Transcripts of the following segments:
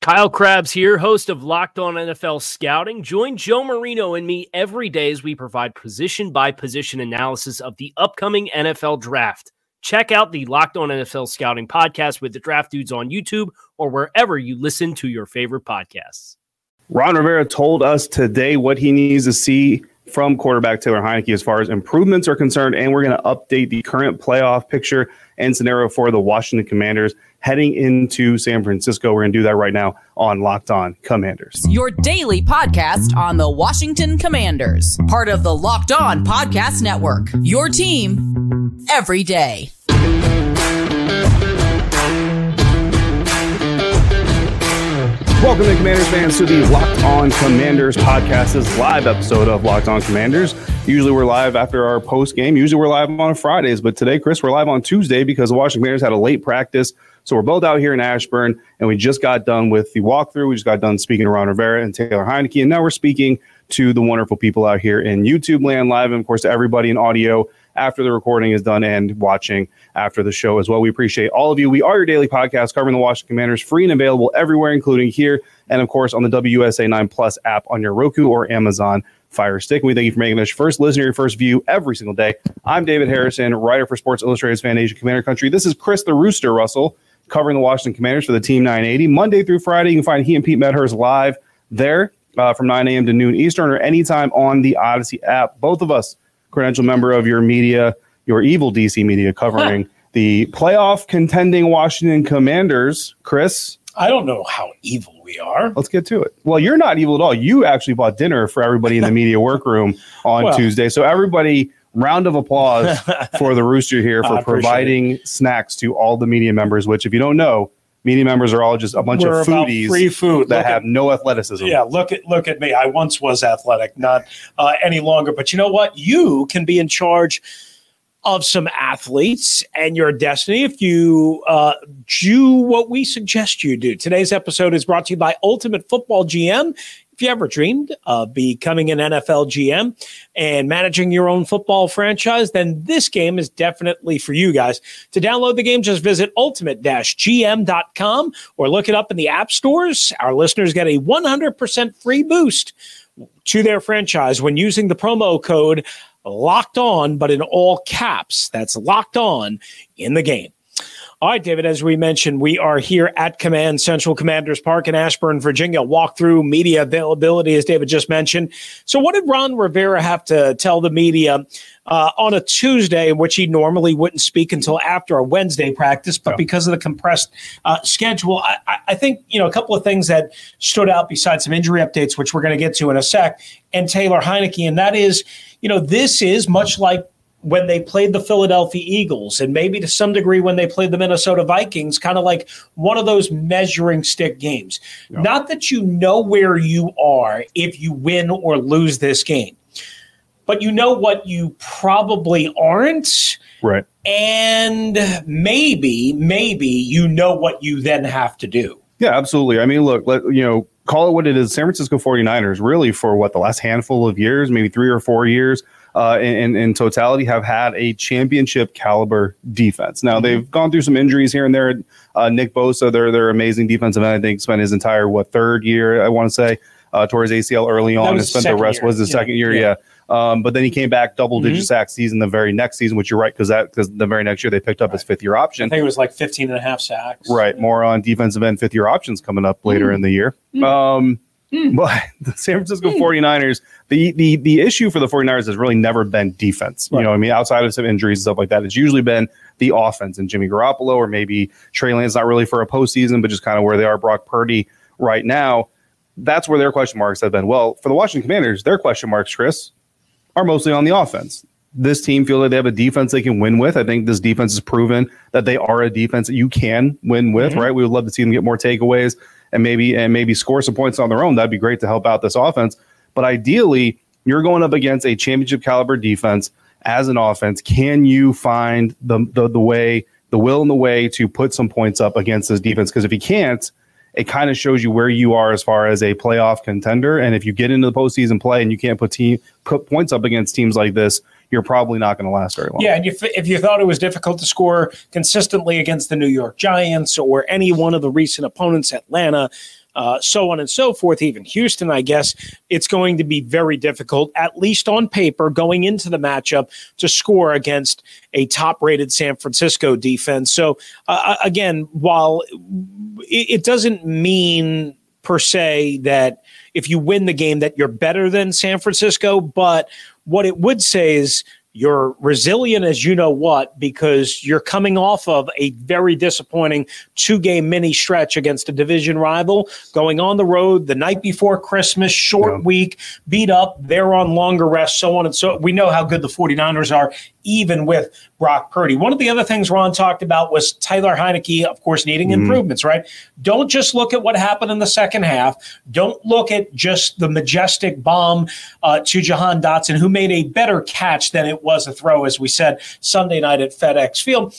Kyle Crabbs here, host of Locked On NFL Scouting. Join Joe Marino and me every day as we provide position by position analysis of the upcoming NFL draft. Check out the Locked On NFL Scouting podcast with the draft dudes on YouTube or wherever you listen to your favorite podcasts. Ron Rivera told us today what he needs to see from quarterback Taylor Heinicke as far as improvements are concerned, and we're going to update the current playoff picture and scenario for the Washington Commanders heading into San Francisco. We're going to do that right now on Locked On Commanders. Your daily podcast on the Washington Commanders, part of the Locked On Podcast Network. Your team every day. Welcome to Commanders fans to the Locked On Commanders podcast. This live episode of Locked On Commanders. Usually we're live after our post game. Usually we're live on Fridays, but today, Chris, we're live on Tuesday because the Washington Commanders had a late practice. So we're both out here in Ashburn, and we just got done with the walkthrough. We just got done speaking to Ron Rivera and Taylor Heinicke, and now we're speaking to the wonderful people out here in YouTube land live, and of course to everybody in audio after the recording is done and watching after the show as well. We appreciate all of you. We are your daily podcast covering the Washington Commanders, free and available everywhere, including here and of course on the WUSA 9 Plus app on your Roku or Amazon Fire Stick. We thank you for making this your first listener, your first view every single day. I'm David Harrison, writer for Sports Illustrated's Fan Commander Country. This is Chris the Rooster Russell covering the Washington Commanders for the Team 980 Monday through Friday. You can find he and Pete Medhurst live there uh, from 9 a.m. to noon Eastern or anytime on the Audacy app. Both of us, credential member of your media, your evil DC media, covering the playoff contending Washington Commanders. Chris, I don't know how evil we are. Let's get to it. Well, you're not evil at all. You actually bought dinner for everybody in the media workroom on well, Tuesday. So everybody, round of applause for the Rooster here for providing it. snacks to all the media members. Which, if you don't know, media members are all just a bunch We're of foodies, free food that look have at, no athleticism. Yeah, look at look at me. I once was athletic, not uh, any longer. But you know what? You can be in charge of some athletes and your destiny if you uh, do what we suggest you do. Today's episode is brought to you by Ultimate Football GM. If you ever dreamed of becoming an NFL GM and managing your own football franchise, then this game is definitely for you guys. To download the game, just visit ultimate-gm.com or look it up in the app stores. Our listeners get a 100% free boost to their franchise when using the promo code locked on, but in all caps. That's locked on in the game. All right, David, as we mentioned, we are here at Command Central Commanders Park in Ashburn, Virginia. Walkthrough media availability, as David just mentioned. So, what did Ron Rivera have to tell the media uh, on a Tuesday, in which he normally wouldn't speak until after a Wednesday practice? But because of the compressed uh, schedule, I, I, think you know a couple of things that stood out besides some injury updates, which we're going to get to in a sec, and Taylor Heinicke, and that is, you know, this is much like when they played the Philadelphia Eagles and maybe to some degree when they played the Minnesota Vikings, kind of like one of those measuring stick games. Yeah. Not that you know where you are if you win or lose this game, but you know what you probably aren't. Right. And maybe, maybe you know what you then have to do. Yeah, absolutely. I mean, look, let, you know, call it what it is. San Francisco 49ers, really, for what the last handful of years, maybe three or four years, uh, in, in totality have had a championship caliber defense. Now mm-hmm. they've gone through some injuries here and there. Uh, Nick Bosa, their their amazing defensive end, I think spent his entire what third year I want to say uh, towards ACL early on, and spent the rest year. was the yeah. second year, yeah. yeah. Um, but then he came back double digit mm-hmm. sack season the very next season, which you're right, because that because the very next year they picked up right. his fifth year option. I think it was like 15 and a half sacks. Right. Yeah. More on defensive end fifth year options coming up later mm-hmm. in the year. Mm-hmm. Um, Mm. But the San Francisco mm. 49ers, the, the the issue for the 49ers has really never been defense. Right. You know, I mean, outside of some injuries and stuff like that, it's usually been the offense and Jimmy Garoppolo or maybe Trey Lance, not really for a postseason, but just kind of where they are Brock Purdy right now. That's where their question marks have been. Well, for the Washington Commanders, their question marks, Chris, are mostly on the offense. this team feels like they have a defense they can win with. I think this defense has proven that they are a defense that you can win with, mm-hmm. right? We would love to see them get more takeaways and maybe and maybe score some points on their own. That'd be great to help out this offense. But ideally, you're going up against a championship caliber defense as an offense. Can you find the the, the way, the will and the way to put some points up against this defense? Because if you can't, it kind of shows you where you are as far as a playoff contender. And if you get into the postseason play and you can't put team put points up against teams like this, you're probably not going to last very long. Yeah, and if, if you thought it was difficult to score consistently against the New York Giants or any one of the recent opponents, Atlanta, uh, so on and so forth, even Houston, I guess it's going to be very difficult, at least on paper, going into the matchup to score against a top rated San Francisco defense. So, uh, uh, again, while it, it doesn't mean per se that if you win the game that you're better than San Francisco, but what it would say is you're resilient as you know what because you're coming off of a very disappointing two game mini stretch against a division rival, going on the road the night before Christmas, short yeah. week, beat up, they're on longer rest, so on and so. We know how good the 49ers are, even with Brock Purdy. One of the other things Ron talked about was Tyler Heinicke, of course, needing mm improvements, right? Don't just look at what happened in the second half. Don't look at just the majestic bomb uh, to Jahan Dotson, who made a better catch than it was a throw, as we said Sunday night at FedEx Field.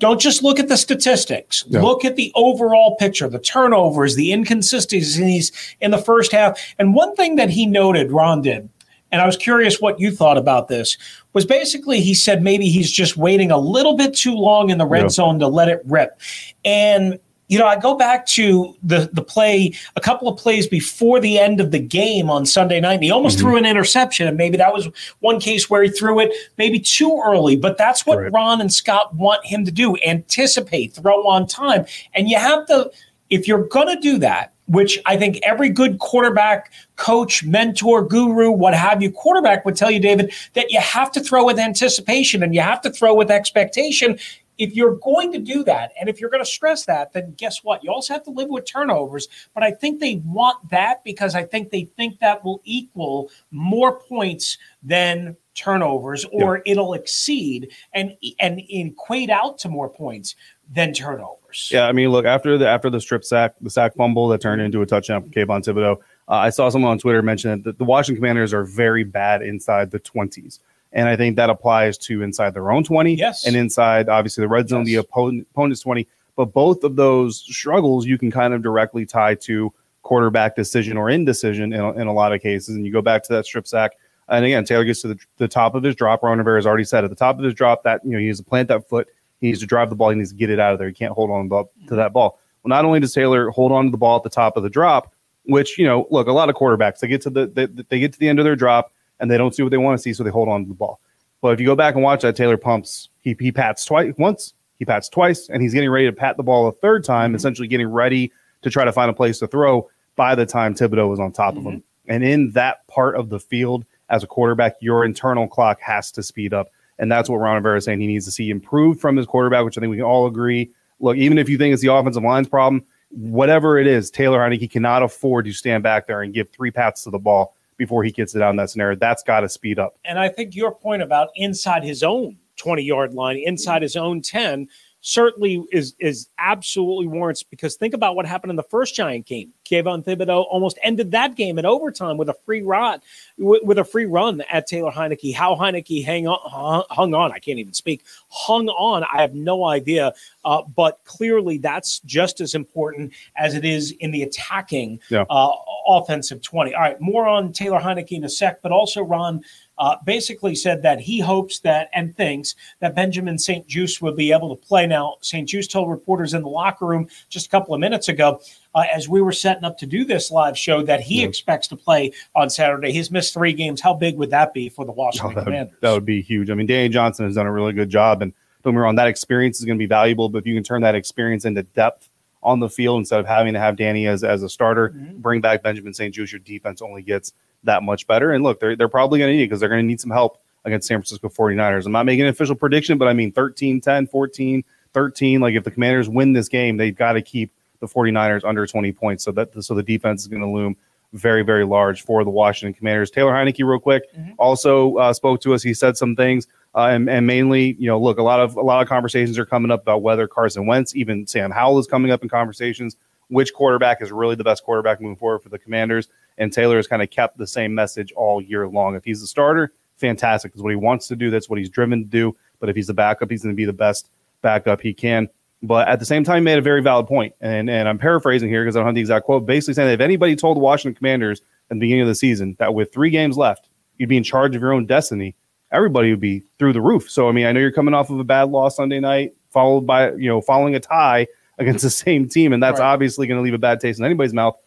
Don't just look at the statistics. Look at the overall picture, the turnovers, the inconsistencies in the first half. And one thing that he noted, Ron did, and I was curious what you thought about this, was basically he said maybe he's just waiting a little bit too long in the red zone to let it rip. And you know, I go back to the the play a couple of plays before the end of the game on Sunday night. And he almost mm-hmm. threw an interception, and maybe that was one case where he threw it maybe too early. But that's what Ron and Scott want him to do: anticipate, throw on time, and you have to. If you're going to do that, which I think every good quarterback, coach, mentor, guru, what have you, quarterback would tell you, David, that you have to throw with anticipation and you have to throw with expectation if you're going to do that and if you're going to stress that, then guess what? You also have to live with turnovers. But I think they want that because I think they think that will equal more points than turnovers or yeah. it'll exceed and and equate out to more points than turnovers. Yeah, I mean, look after the after the strip sack, the sack fumble that turned into a touchdown from Kayvon Thibodeaux. Uh, I saw someone on Twitter mention that the Washington Commanders are very bad inside the twenties. And I think that applies to inside their own 20 yes. and inside, obviously, the red zone, yes. the opponent, opponent's 20. But both of those struggles you can kind of directly tie to quarterback decision or indecision in, in a lot of cases. And you go back to that strip sack. And again, Taylor gets to the, the top of his drop. Ron Rivera has already said at the top of his drop that you know he needs to plant that foot. He needs to drive the ball. He needs to get it out of there. He can't hold on to that ball. Well, not only does Taylor hold on to the ball at the top of the drop, which you know, look, a lot of quarterbacks they get to the they, they get to the end of their drop and they don't see what they want to see, so they hold on to the ball. But if you go back and watch that, Taylor pumps, he, he pats twice once, he pats twice, and he's getting ready to pat the ball a third time, mm-hmm. essentially getting ready to try to find a place to throw by the time Thibodeaux was on top mm-hmm. of him. Mm-hmm. And in that part of the field, as a quarterback, your internal clock has to speed up. And that's what Ron Rivera is saying. He needs to see improved from his quarterback, which I think we can all agree. Look, even if you think it's the offensive line's problem, whatever it is, Taylor Heinicke cannot afford to stand back there and give three pats to the ball before he gets it in that scenario. That's got to speed up. And I think your point about inside his own 20 yard line, inside his own 10, certainly is is absolutely warrants because think about what happened in the first Giant game. Kayvon Thibodeaux almost ended that game in overtime with a free run, with, a free run at Taylor Heinicke. How Heinicke hang on, hung on, I can't even speak, hung on. I have no idea, uh, but clearly that's just as important as it is in the attacking yeah. uh, offensive twenty. All right, more on Taylor Heinicke in a sec, but also Ron uh, basically said that he hopes that and thinks that Benjamin St-Juste will be able to play. Now, St-Juste told reporters in the locker room just a couple of minutes ago, uh, as we were setting up to do this live show, that he yeah. expects to play on Saturday. He's missed three games. How big would that be for the Washington oh, that Commanders? Would, that would be huge. I mean, Danny Johnson has done a really good job, and don't get me wrong, that experience is going to be valuable. But if you can turn that experience into depth on the field instead of having to have Danny as, as a starter, mm-hmm. bring back Benjamin St-Juste, your defense only gets that much better. And look, they're, they're probably going to need it because they're going to need some help against San Francisco 49ers. I'm not making an official prediction, but I mean 13, 10, 14, 13. Like if the Commanders win this game, they've got to keep the 49ers under 20 points. So that so the defense is going to loom very, very large for the Washington Commanders. Taylor Heinicke, real quick, mm-hmm. also uh, spoke to us. He said some things, uh, and, and, mainly, you know, look, a lot of a lot of conversations are coming up about whether Carson Wentz, even Sam Howell, is coming up in conversations. Which quarterback is really the best quarterback moving forward for the Commanders? And Taylor has kind of kept the same message all year long. If he's the starter, fantastic. That's what he wants to do. That's what he's driven to do. But if he's the backup, he's going to be the best backup he can. But at the same time, he made a very valid point, and and I'm paraphrasing here because I don't have the exact quote. Basically, saying that if anybody told the Washington Commanders at the beginning of the season that with three games left, you'd be in charge of your own destiny, everybody would be through the roof. So I mean, I know you're coming off of a bad loss Sunday night, followed by you know following a tie against the same team, and that's right. obviously going to leave a bad taste in anybody's mouth.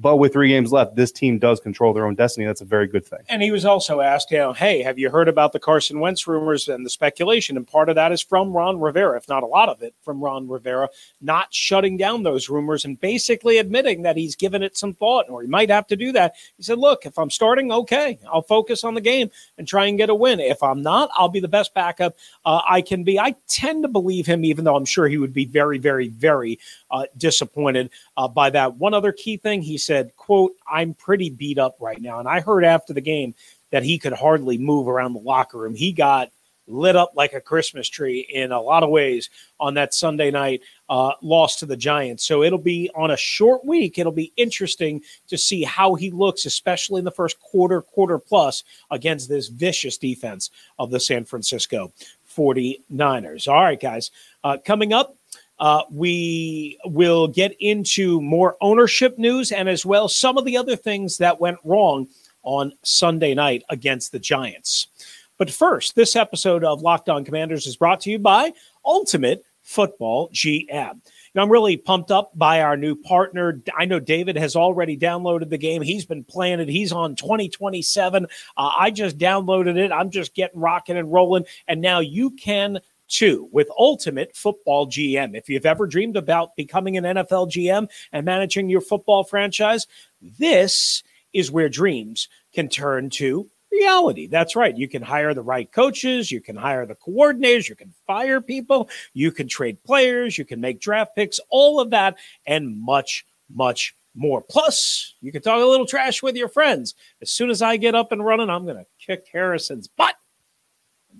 But with three games left, this team does control their own destiny. That's a very good thing. And he was also asked, you know, hey, have you heard about the Carson Wentz rumors and the speculation? And part of that is from Ron Rivera, if not a lot of it from Ron Rivera, not shutting down those rumors and basically admitting that he's given it some thought or he might have to do that. He said, look, if I'm starting, okay, I'll focus on the game and try and get a win. If I'm not, I'll be the best backup uh, I can be. I tend to believe him, even though I'm sure he would be very, very, very uh, disappointed uh, by that. One other key thing he said, quote, I'm pretty beat up right now. And I heard after the game that he could hardly move around the locker room. He got lit up like a Christmas tree in a lot of ways on that Sunday night uh, loss to the Giants. So it'll be on a short week. It'll be interesting to see how he looks, especially in the first quarter, quarter plus against this vicious defense of the San Francisco 49ers. All right, guys. Uh, coming up, uh, we will get into more ownership news and as well some of the other things that went wrong on Sunday night against the Giants. But first, this episode of Locked On Commanders is brought to you by Ultimate Football GM. Now, I'm really pumped up by our new partner. I know David has already downloaded the game. He's been playing it. He's on 2027. Uh, I just downloaded it. I'm just getting rocking and rolling. And now you can Two, with Ultimate Football GM. If you've ever dreamed about becoming an NFL GM and managing your football franchise, this is where dreams can turn to reality. That's right. You can hire the right coaches, you can hire the coordinators, you can fire people, you can trade players, you can make draft picks, all of that and much, much more. Plus, you can talk a little trash with your friends. As soon as I get up and running, I'm going to kick Harrison's butt.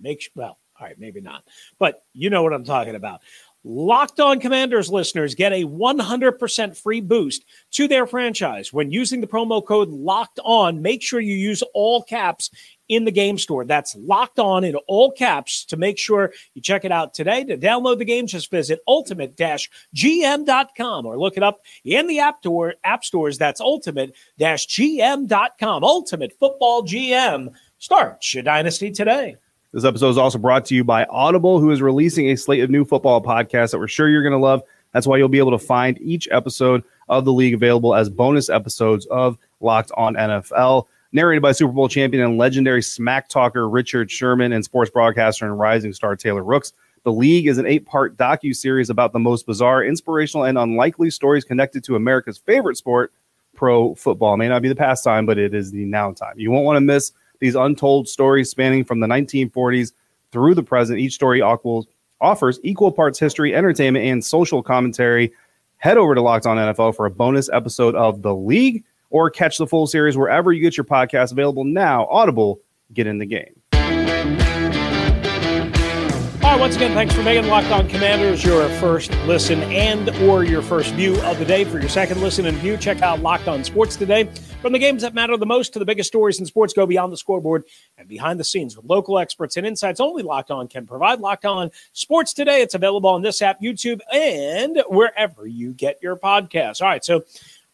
Make well, all right, maybe not, but you know what I'm talking about. Locked On Commanders listeners get a 100% free boost to their franchise when using the promo code Locked On. Make sure you use all caps in the game store. That's Locked On in all caps to make sure you check it out today. To download the game, just visit ultimate-gm.com or look it up in the app, store, app stores. That's ultimate-gm.com. Ultimate Football GM. Start your dynasty today. This episode is also brought to you by Audible, who is releasing a slate of new football podcasts that we're sure you're going to love. That's why you'll be able to find each episode of the league available as bonus episodes of Locked on NFL, narrated by Super Bowl champion and legendary smack talker Richard Sherman and sports broadcaster and rising star Taylor Rooks. The League is an eight-part docu-series about the most bizarre, inspirational, and unlikely stories connected to America's favorite sport, pro football. It may not be the pastime, but it is the now time. You won't want to miss these untold stories spanning from the 1940s through the present. Each story offers equal parts history, entertainment, and social commentary. Head over to Locked On NFL for a bonus episode of The League or catch the full series wherever you get your podcast available now. Audible, get in the game. Once again, thanks for making Locked On Commanders your first listen and or your first view of the day. For your second listen and view, check out Locked On Sports today. From the games that matter the most to the biggest stories in sports, go beyond the scoreboard and behind the scenes with local experts and insights only Locked On can provide. Locked On Sports today. It's available on this app, YouTube, and wherever you get your podcasts. All right, so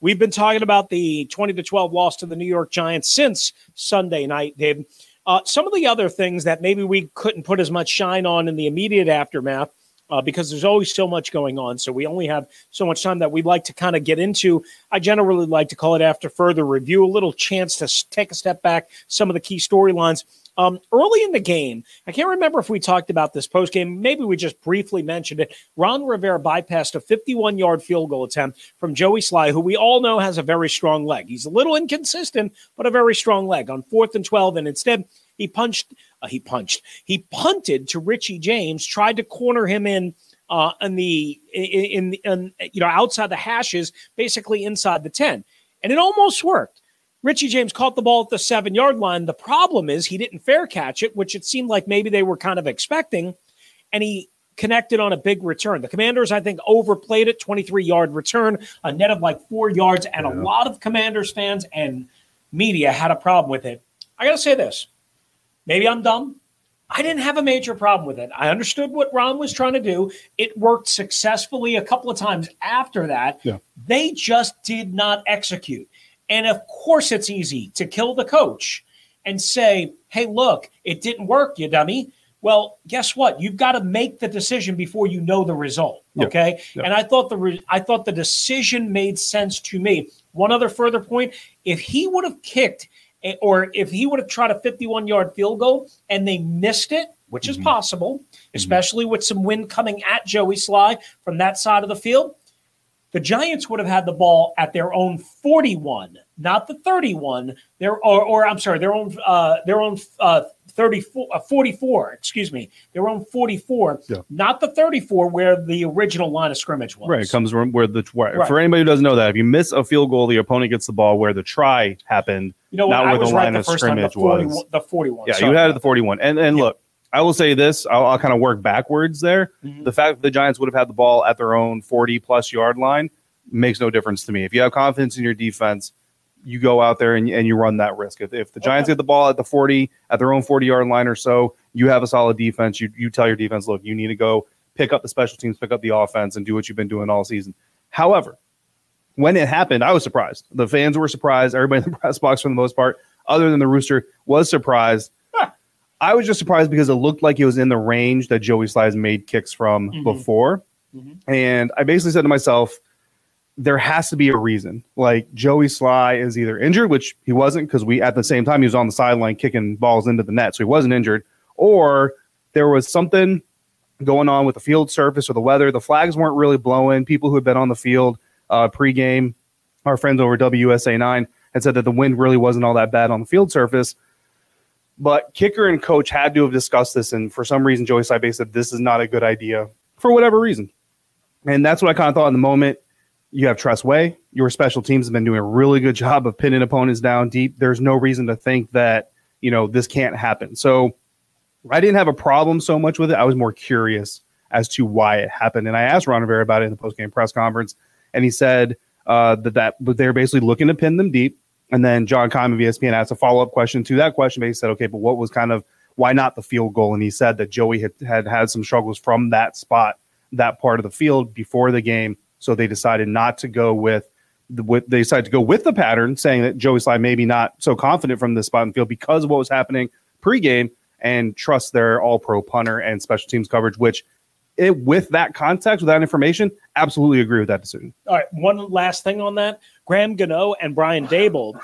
we've been talking about the 20 to 12 loss to the New York Giants since Sunday night, Dave. Uh, some of the other things that maybe we couldn't put as much shine on in the immediate aftermath, uh, because there's always so much going on. So we only have so much time that we'd like to kind of get into. I generally like to call it after further review, a little chance to take a step back, some of the key storylines. Um, early in the game, I can't remember if we talked about this post game. Maybe we just briefly mentioned it. Ron Rivera bypassed a 51 yard field goal attempt from Joey Slye, who we all know has a very strong leg. He's a little inconsistent, but a very strong leg on fourth and 12. And instead, he punched, uh, he punched, he punted to Richie James, tried to corner him in uh, in the in, in, in you know outside the hashes, basically inside the ten, and it almost worked. Richie James caught the ball at the seven yard line. The problem is he didn't fair catch it, which it seemed like maybe they were kind of expecting, and he connected on a big return. The Commanders, I think, overplayed it 23 yard return, a net of like four yards, and a lot of Commanders fans and media had a problem with it. I got to say this maybe I'm dumb. I didn't have a major problem with it. I understood what Ron was trying to do. It worked successfully a couple of times after that. Yeah. They just did not execute. And of course, it's easy to kill the coach and say, hey, look, it didn't work, you dummy. Well, guess what? You've got to make the decision before you know the result. Yeah. Okay. Yeah. And I thought the re- I thought the decision made sense to me. One other further point: if he would have kicked, or if he would have tried a 51 yard field goal and they missed it, which is possible, especially with some wind coming at Joey Slye from that side of the field, the Giants would have had the ball at their own 41, not the 31. Their or, or I'm sorry, their own uh, their own uh, 34, uh, 44. Excuse me, their own 44, Yeah. not the 34 where the original line of scrimmage was. Right, it comes from where the where, Right. for anybody who doesn't know that if you miss a field goal, the opponent gets the ball where the try happened. You know not where the right line the of first time. The scrimmage was. The 41. Yeah, sorry. you had it the 41. And and look, I will say this, I'll, I'll kind of work backwards there. Mhm. The fact that the Giants would have had the ball at their own 40 plus yard line makes no difference to me. If you have confidence in your defense, you go out there and, and you run that risk. If, if the Giants Okay. get the ball at the 40, at their own 40 yard line or so, you have a solid defense. You, you tell your defense, look, you need to go pick up the special teams, pick up the offense, and do what you've been doing all season. However, when it happened, I was surprised. The fans were surprised. Everybody in the press box, for the most part, other than the Rooster, was surprised. I was just surprised because it looked like it was in the range that Joey Slides made kicks from Mhm. before. Mhm. And I basically said to myself, there has to be a reason. Like Joey Slye is either injured, which he wasn't because we at the same time he was on the sideline kicking balls into the net, so he wasn't injured, or there was something going on with the field surface or the weather. The flags weren't really blowing. People who had been on the field uh, pregame, our friends over WSA nine had said that the wind really wasn't all that bad on the field surface. But kicker and coach had to have discussed this, and for some reason, Joey Slye said this is not a good idea for whatever reason. And that's what I kind of thought in the moment. You have Tress Way. Your special teams have been doing a really good job of pinning opponents down deep. There's no reason to think that, you know, this can't happen. So I didn't have a problem so much with it. I was more curious as to why it happened. And I asked Ron Rivera about it in the post-game press conference, and he said uh, that that they're basically looking to pin them deep. And then John Keim of ESPN asked a follow-up question to that question. But he said, okay, but what was kind of why not the field goal? And he said that Joey had had, had some struggles from that spot, that part of the field before the game. So they decided not to go with the, with they decided to go with the pattern, saying that Joey Slye maybe not so confident from this spot in the field because of what was happening pregame, and trust their All Pro punter and special teams coverage. Which, it, with that context, with that information, absolutely agree with that decision. All right, one last thing on that. Graham Gano and Brian Daboll,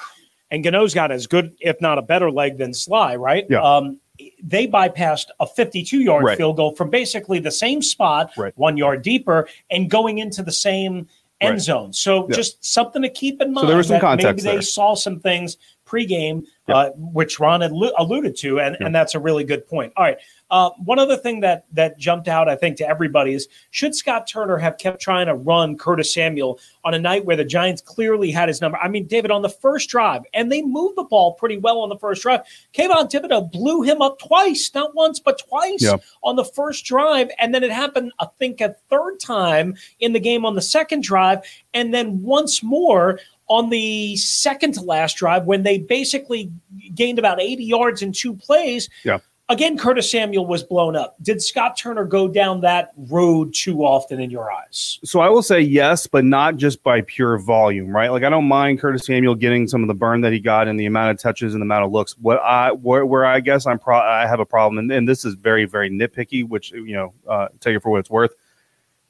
and Gano's got as good, if not a better leg than Slye, right? Yeah. Um, they bypassed a 52 yard Right. field goal from basically the same spot, Right. one yard deeper, and going into the same end Right. zone. So Yeah. just something to keep in mind. So there was some context Maybe they saw some things pregame, Yeah. uh, which Ron had allu- alluded to, and, Yeah. and that's a really good point. All right. Uh, one other thing that that jumped out, I think, to everybody is should Scott Turner have kept trying to run Curtis Samuel on a night where the Giants clearly had his number? I mean, David, on the first drive, and they moved the ball pretty well on the first drive. Kayvon Thibodeaux blew him up twice, not once, but twice Yeah. on the first drive. And then it happened, I think, a third time in the game on the second drive. And then once more on the second to last drive when they basically gained about 80 yards in two plays. Yeah. Again, Curtis Samuel was blown up. Did Scott Turner go down that road too often in your eyes? So I will say yes, but not just by pure volume, right? Like I don't mind Curtis Samuel getting some of the burn that he got and the amount of touches and the amount of looks. What I where, where I guess I'm pro- I have a problem, and, and this is very very nitpicky, which you know, uh, tell you for what it's worth.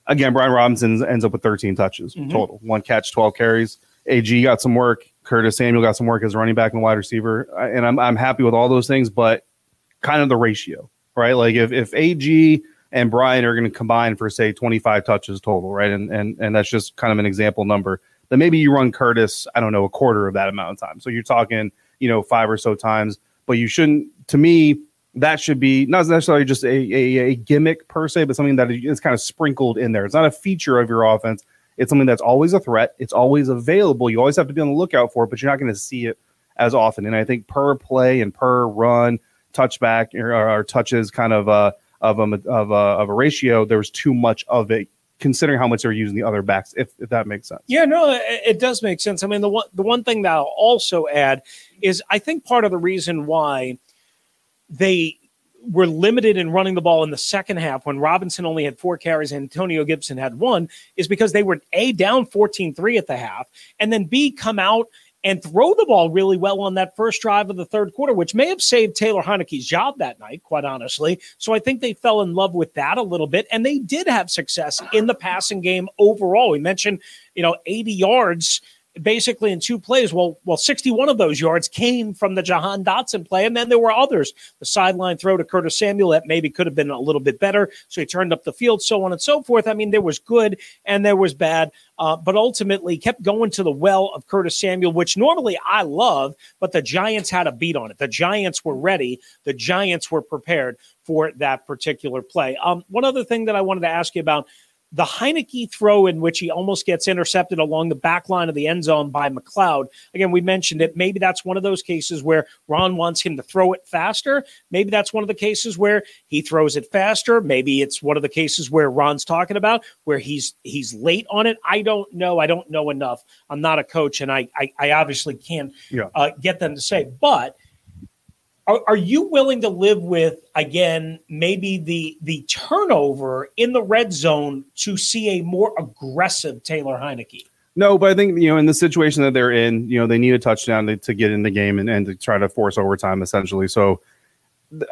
Again, Brian Robinson ends up with 13 touches Mhm. total, one catch, 12 carries. AG got some work. Curtis Samuel got some work as running back and wide receiver, and I'm I'm happy with all those things, but kind of the ratio, right? Like if if AG and Brian are going to combine for say 25 touches total, right? And and and that's just kind of an example number. Then maybe you run Curtis, I don't know, a quarter of that amount of time. So you're talking, you know, five or so times, but you shouldn't to me that should be not necessarily just a, a, a gimmick per se, but something that is kind of sprinkled in there. It's not a feature of your offense. It's something that's always a threat. It's always available. You always have to be on the lookout for it, but you're not going to see it as often. And I think per play and per run, touchback or, or touches, kind of a of a of a of a ratio, there was too much of it considering how much they're using the other backs, if, if that makes sense. Yeah, no, it, it, does make sense. I mean, the one the one thing that I'll also add is I think part of the reason why they were limited in running the ball in the second half when Robinson only had four carries and Antonio Gibson had one is because they were A, down 14 3 at the half, and then B, come out and throw the ball really well on that first drive of the third quarter, which may have saved Taylor Heinicke's job that night, quite honestly. So I think they fell in love with that a little bit, and they did have success in the passing game overall. We mentioned, you know, 80 yards basically in two plays. Well, well, 61 of those yards came from the Jahan Dotson play, and then there were others. The sideline throw to Curtis Samuel that maybe could have been a little bit better, so he turned up the field, so on and so forth. I mean, there was good and there was bad, uh, but ultimately kept going to the well of Curtis Samuel, which normally I love, but the Giants had a beat on it. The Giants were ready. The Giants were prepared for that particular play. Um, one other thing that I wanted to ask you about the Heinicke throw in which he almost gets intercepted along the back line of the end zone by McLeod. Again, we mentioned it. Maybe that's one of those cases where Ron wants him to throw it faster. Maybe that's one of the cases where he throws it faster. Maybe it's one of the cases where Ron's talking about where he's he's late on it. I don't know. I don't know enough. I'm not a coach, and I I, I obviously can't yeah. uh, get them to say. But are, are you willing to live with again maybe the the turnover in the red zone to see a more aggressive Taylor Heinicke? No, but I think you know in the situation that they're in, you know they need a touchdown to, to get in the game and, and to try to force overtime essentially. So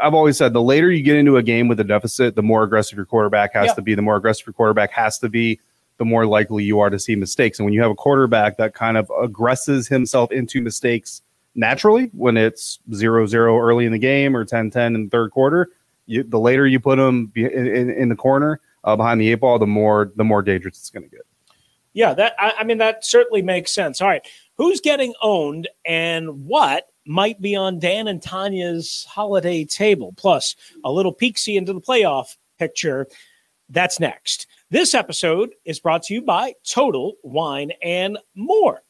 I've always said the later you get into a game with a deficit, the more aggressive your quarterback has to be. The more aggressive your quarterback has to be, the more likely you are to see mistakes. And when you have a quarterback that kind of aggresses himself into mistakes naturally when it's 0-0 early in the game or 10-10 in the third quarter. You, the later you put them in, in, in the corner uh, behind the eight ball, the more the more dangerous it's going to get. Yeah, that I, I mean that certainly makes sense. All right, who's getting owned and what might be on Dan and Tanya's holiday table? Plus a little peeksy into the playoff picture. That's next. This episode is brought to you by Total Wine and More.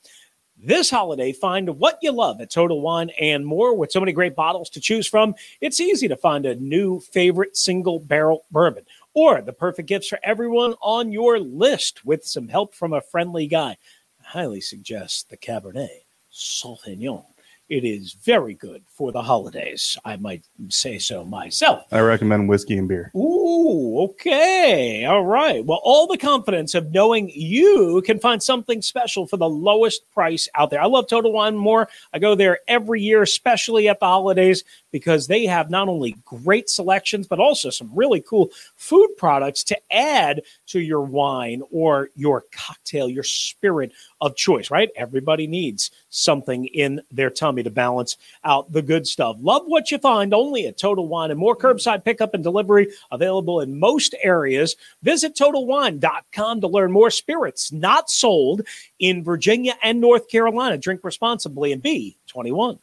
This holiday, find what you love at Total Wine and More. With so many great bottles to choose from, it's easy to find a new favorite single barrel bourbon or the perfect gifts for everyone on your list with some help from a friendly guy. I highly suggest the Cabernet Sauvignon. It is very good for the holidays. I might say so myself. I recommend whiskey and beer. Ooh, okay. All right. Well, all the confidence of knowing you can find something special for the lowest price out there. I love Total Wine more. I go there every year, especially at the holidays, because they have not only great selections, but also some really cool food products to add to your wine or your cocktail, your spirit of choice, right? Everybody needs something in their tummy to balance out the good stuff. Love what you find only at Total Wine and more curbside pickup and delivery available in most areas. Visit TotalWine.com to learn more spirits not sold in Virginia and North Carolina. Drink responsibly and be 21.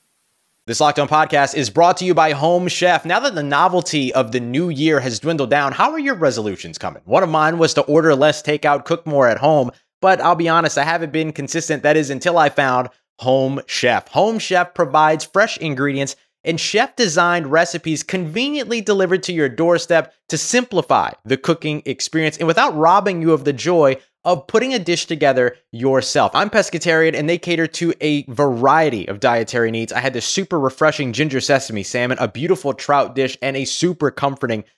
This Locked On podcast is brought to you by Home Chef. Now that the novelty of the new year has dwindled down, how are your resolutions coming? One of mine was to order less takeout, cook more at home. But I'll be honest, I haven't been consistent. That is until I found Home Chef. Home Chef provides fresh ingredients and chef designed recipes conveniently delivered to your doorstep to simplify the cooking experience and without robbing you of the joy of putting a dish together yourself. I'm pescatarian and they cater to a variety of dietary needs. I had this super refreshing ginger sesame salmon, a beautiful trout dish, and a super comforting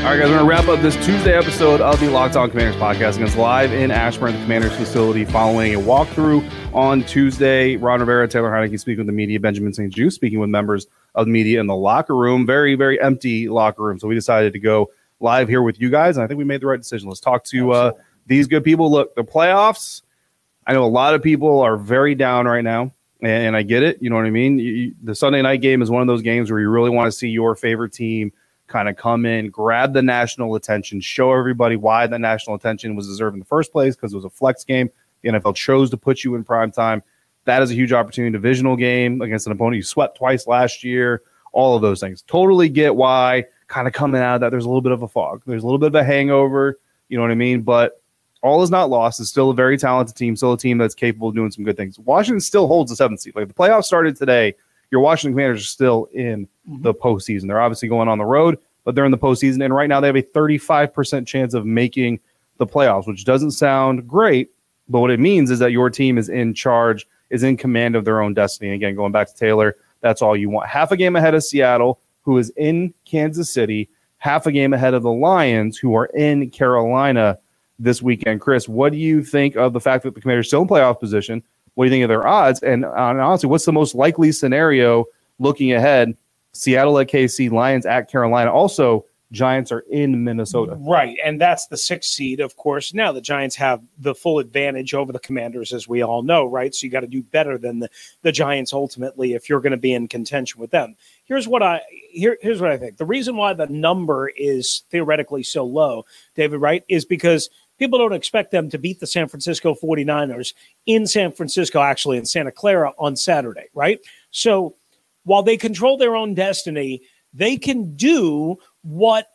All right, guys, we're going to wrap up this Tuesday episode of the Locked On Commanders podcast. And it's live in Ashburn, the Commanders facility, following a walkthrough on Tuesday. Ron Rivera, Taylor Heinicke speaking with the media, Benjamin St. Juste speaking with members of the media in the locker room. Very, very empty locker room. So we decided to go live here with you guys. And I think we made the right decision. Let's talk to uh, these good people. Look, the playoffs, I know a lot of people are very down right now. and, and I get it. You know what I mean? You, the Sunday night game is one of those games where you really want to see your favorite team kind of come in, grab the national attention, show everybody why the national attention was deserved in the first place because it was a flex game. The NFL chose to put you in prime time. That is a huge opportunity. Divisional game against an opponent you swept twice last year. All of those things. Totally get why. Kind of coming out of that, there's a little bit of a fog. There's a little bit of a hangover. You know what I mean? But all is not lost. It's still a very talented team, still a team that's capable of doing some good things. Washington still holds the seventh seed. Like the playoffs started today, your Washington Commanders are still in mm-hmm. the postseason. They're obviously going on the road, but they're in the postseason. And right now they have a 35% chance of making the playoffs, which doesn't sound great. But what it means is that your team is in charge, is in command of their own destiny. And Again, going back to Taylor, that's all you want. Half a game ahead of Seattle, who is in Kansas City, half a game ahead of the Lions, who are in Carolina this weekend. Chris, what do you think of the fact that the Commanders still in playoff position? What do you think of their odds? And, uh, honestly, what's the most likely scenario looking ahead? Seattle at KC, Lions at Carolina. Also, Giants are in Minnesota. Right. And that's the sixth seed, of course. Now the Giants have the full advantage over the Commanders, as we all know, right? So you got to do better than the, the Giants ultimately if you're going to be in contention with them. Here's what I here, here's what I think. The reason why the number is theoretically so low, David, right, is because people don't expect them to beat the San Francisco 49ers in San Francisco, actually in Santa Clara on Saturday, right? So while they control their own destiny, they can do what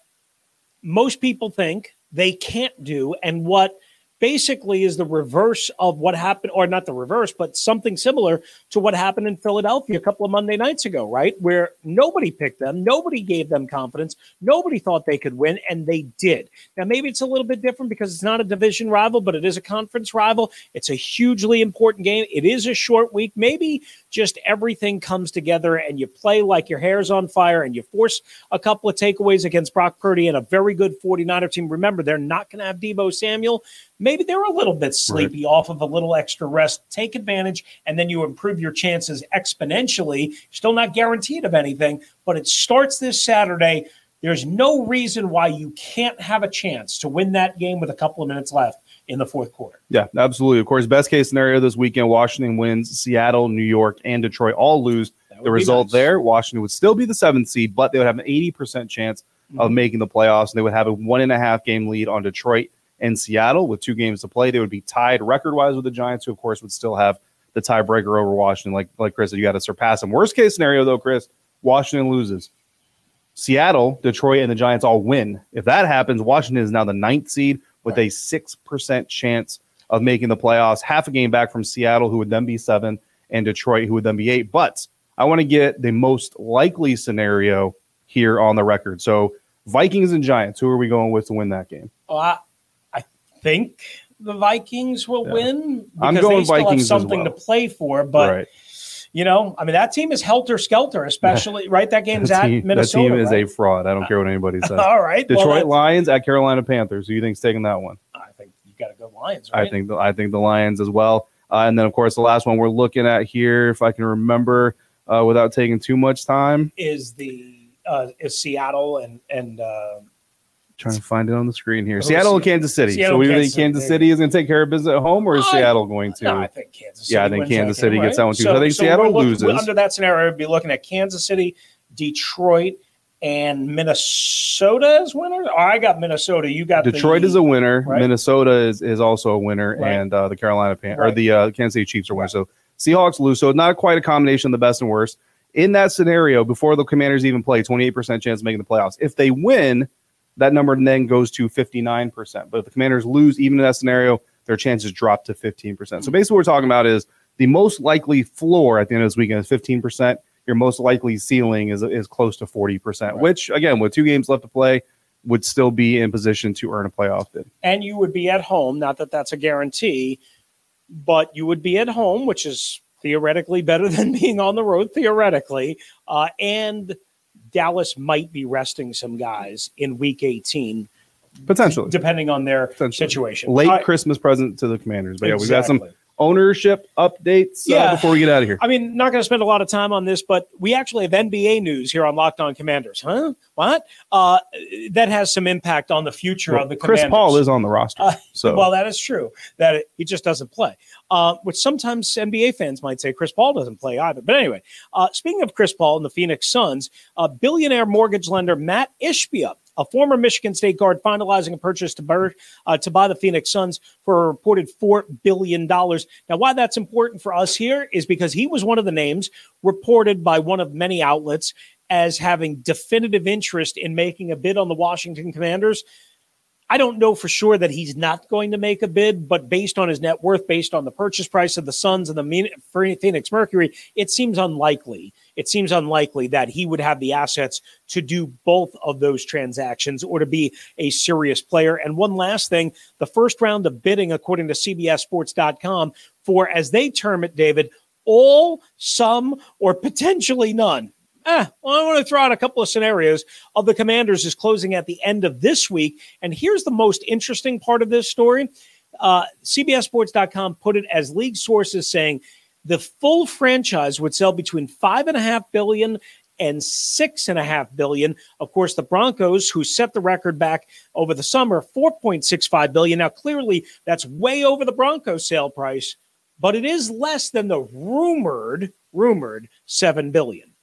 most people think they can't do and what basically is the reverse of what happened, or not the reverse, but something similar to what happened in Philadelphia a couple of Monday nights ago, right? Where nobody picked them, nobody gave them confidence, nobody thought they could win, and they did. Now, maybe it's a little bit different because it's not a division rival, but it is a conference rival. It's a hugely important game. It is a short week. Maybe just everything comes together and you play like your hair's on fire and you force a couple of takeaways against Brock Purdy and a very good 49er team. Remember, they're not going to have Deebo Samuel maybe they're a little bit sleepy right. off of a little extra rest. Take advantage, and then you improve your chances exponentially. Still not guaranteed of anything, but it starts this Saturday. There's no reason why you can't have a chance to win that game with a couple of minutes left in the fourth quarter. Yeah, absolutely. Of course, best case scenario this weekend Washington wins, Seattle, New York, and Detroit all lose. The result nice. there, Washington would still be the seventh seed, but they would have an 80% chance mm-hmm. of making the playoffs. And they would have a one and a half game lead on Detroit and Seattle with two games to play. They would be tied record wise with the Giants, who of course would still have the tiebreaker over Washington. Like like Chris said, you got to surpass them. Worst case scenario though, Chris, Washington loses. Seattle, Detroit, and the Giants all win. If that happens, Washington is now the ninth seed with a six percent chance of making the playoffs, half a game back from Seattle, who would then be seven, and Detroit, who would then be eight. But I want to get the most likely scenario here on the record. So Vikings and Giants, who are we going with to win that game? Oh, I, think the Vikings will yeah. win. I'm going they Vikings have something well. to play for, but. Right. You know, I mean, that team is helter skelter, especially right. That game's that team, at Minnesota. That team is right? a fraud. I don't care what anybody says. All right, Detroit well, Lions at Carolina Panthers. Who do you think's taking that one? I think you got to go Lions. Right? I think the, I think the Lions as well. Uh, and then, of course, the last one we're looking at here, if I can remember, uh, without taking too much time, is the uh, is Seattle and and uh, Trying to find it on the screen here. Seattle and Kansas City. Seattle, so we Kansas think Kansas City is going to take care of business at home, or is Seattle going to? No, I think Kansas. City yeah, I think Kansas City gets that one too. So, so I think so Seattle looking, loses. Under that scenario, we'd be looking at Kansas City, Detroit, and Minnesota as winners. Oh, I got Minnesota. You got Detroit the, is a winner. Right? Minnesota is, is also a winner, right. and uh, the Carolina Pan- right. or the uh, Kansas City Chiefs are winners. So Seahawks lose. So not quite a combination of the best and worst. In that scenario, before the Commanders even play, twenty eight percent chance of making the playoffs. If they win that number then goes to 59%. But if the commanders lose, even in that scenario, their chances drop to 15%. So basically, what we're talking about is the most likely floor at the end of this weekend is 15%. Your most likely ceiling is, is close to 40%, right. which, again, with two games left to play, would still be in position to earn a playoff bid. And you would be at home, not that that's a guarantee, but you would be at home, which is theoretically better than being on the road, theoretically. Uh, and Dallas might be resting some guys in week 18 potentially depending on their situation late uh, christmas present to the commanders but exactly. yeah we've got some ownership updates uh, before we get out of here? I mean, not going to spend a lot of time on this, but we actually have NBA news here on Locked On Commanders. Huh? What? Uh, that has some impact on the future Well, of the Chris Commanders. Paul is on the roster, Uh, so Well, that is true. That it, he just doesn't play. Uh, which sometimes NBA fans might say Chris Paul doesn't play either. But anyway, uh, speaking of Chris Paul and the Phoenix Suns, uh, billionaire mortgage lender Matt Ishbia, a former Michigan State guard, finalizing a purchase to, bur- uh, to buy the Phoenix Suns for a reported four billion dollars. Now, why that's important for us here is because he was one of the names reported by one of many outlets as having definitive interest in making a bid on the Washington Commanders. I don't know for sure that he's not going to make a bid, but based on his net worth, based on the purchase price of the Suns and the Phoenix Mercury, it seems unlikely. It seems unlikely that he would have the assets to do both of those transactions or to be a serious player. And one last thing the first round of bidding, according to CBSSports.com, for, as they term it, David, all, some, or potentially none. Ah, well, I want to throw out a couple of scenarios of the Commanders is closing at the end of this week. And here's the most interesting part of this story. Uh, CBSSports.com put it as league sources saying the full franchise would sell between five and a half billion and six and a half billion. Of course, the Broncos, who set the record back over the summer, 4.65 billion. Now, clearly, that's way over the Broncos sale price, but it is less than the rumored, rumored seven billion.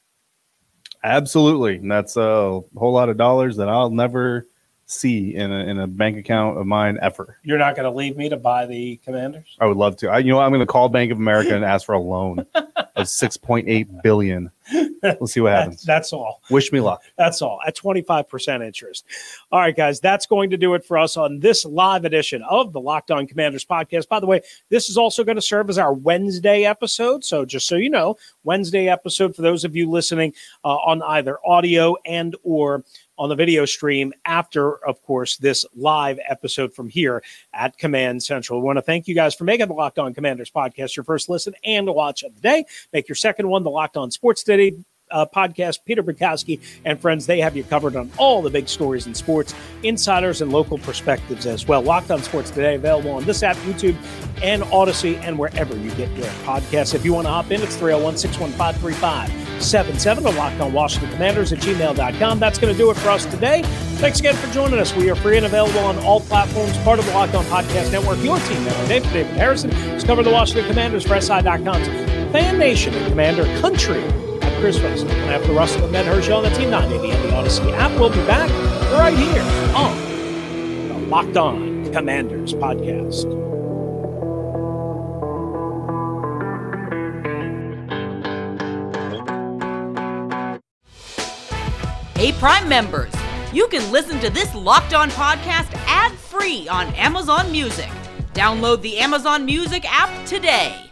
Absolutely, and that's a whole lot of dollars that I'll never see in a, in a bank account of mine ever. You're not going to leave me to buy the Commanders? I would love to. I, you know. I'm going to call Bank of America and ask for a loan of 6.8 billion. We'll see what happens. that's all. Wish me luck. That's all at 25% interest. All right, guys, that's going to do it for us on this live edition of the Locked On Commanders podcast. By the way, this is also going to serve as our Wednesday episode. So just so you know, Wednesday episode for those of you listening uh, on either audio and or on the video stream after, of course, this live episode from here at Command Central. We want to thank you guys for making the Locked On Commanders podcast your first listen and watch of the day. Make your second one the Locked On Sports Today uh, podcast. Peter Bukowski and friends, they have you covered on all the big stories in sports, insiders, and local perspectives as well. Locked on Sports Today, available on this app, YouTube, and Audacy, and wherever you get your podcasts. If you want to hop in, it's 301 615 3577 or locked on Washington Commanders at gmail.com. That's going to do it for us today. Thanks again for joining us. We are free and available on all platforms, part of the Locked On Podcast Network. Your team now, David, David Harrison, is covering the Washington Commanders for SI.com's Fan Nation and Commander Country. I'm Chris Russell. And after Russell and Ben Herschel on the Team 980 and the Audacy app, we'll be back right here on the Locked On Commanders podcast. Hey, Prime members, you can listen to this Locked On podcast ad free on Amazon Music. Download the Amazon Music app today.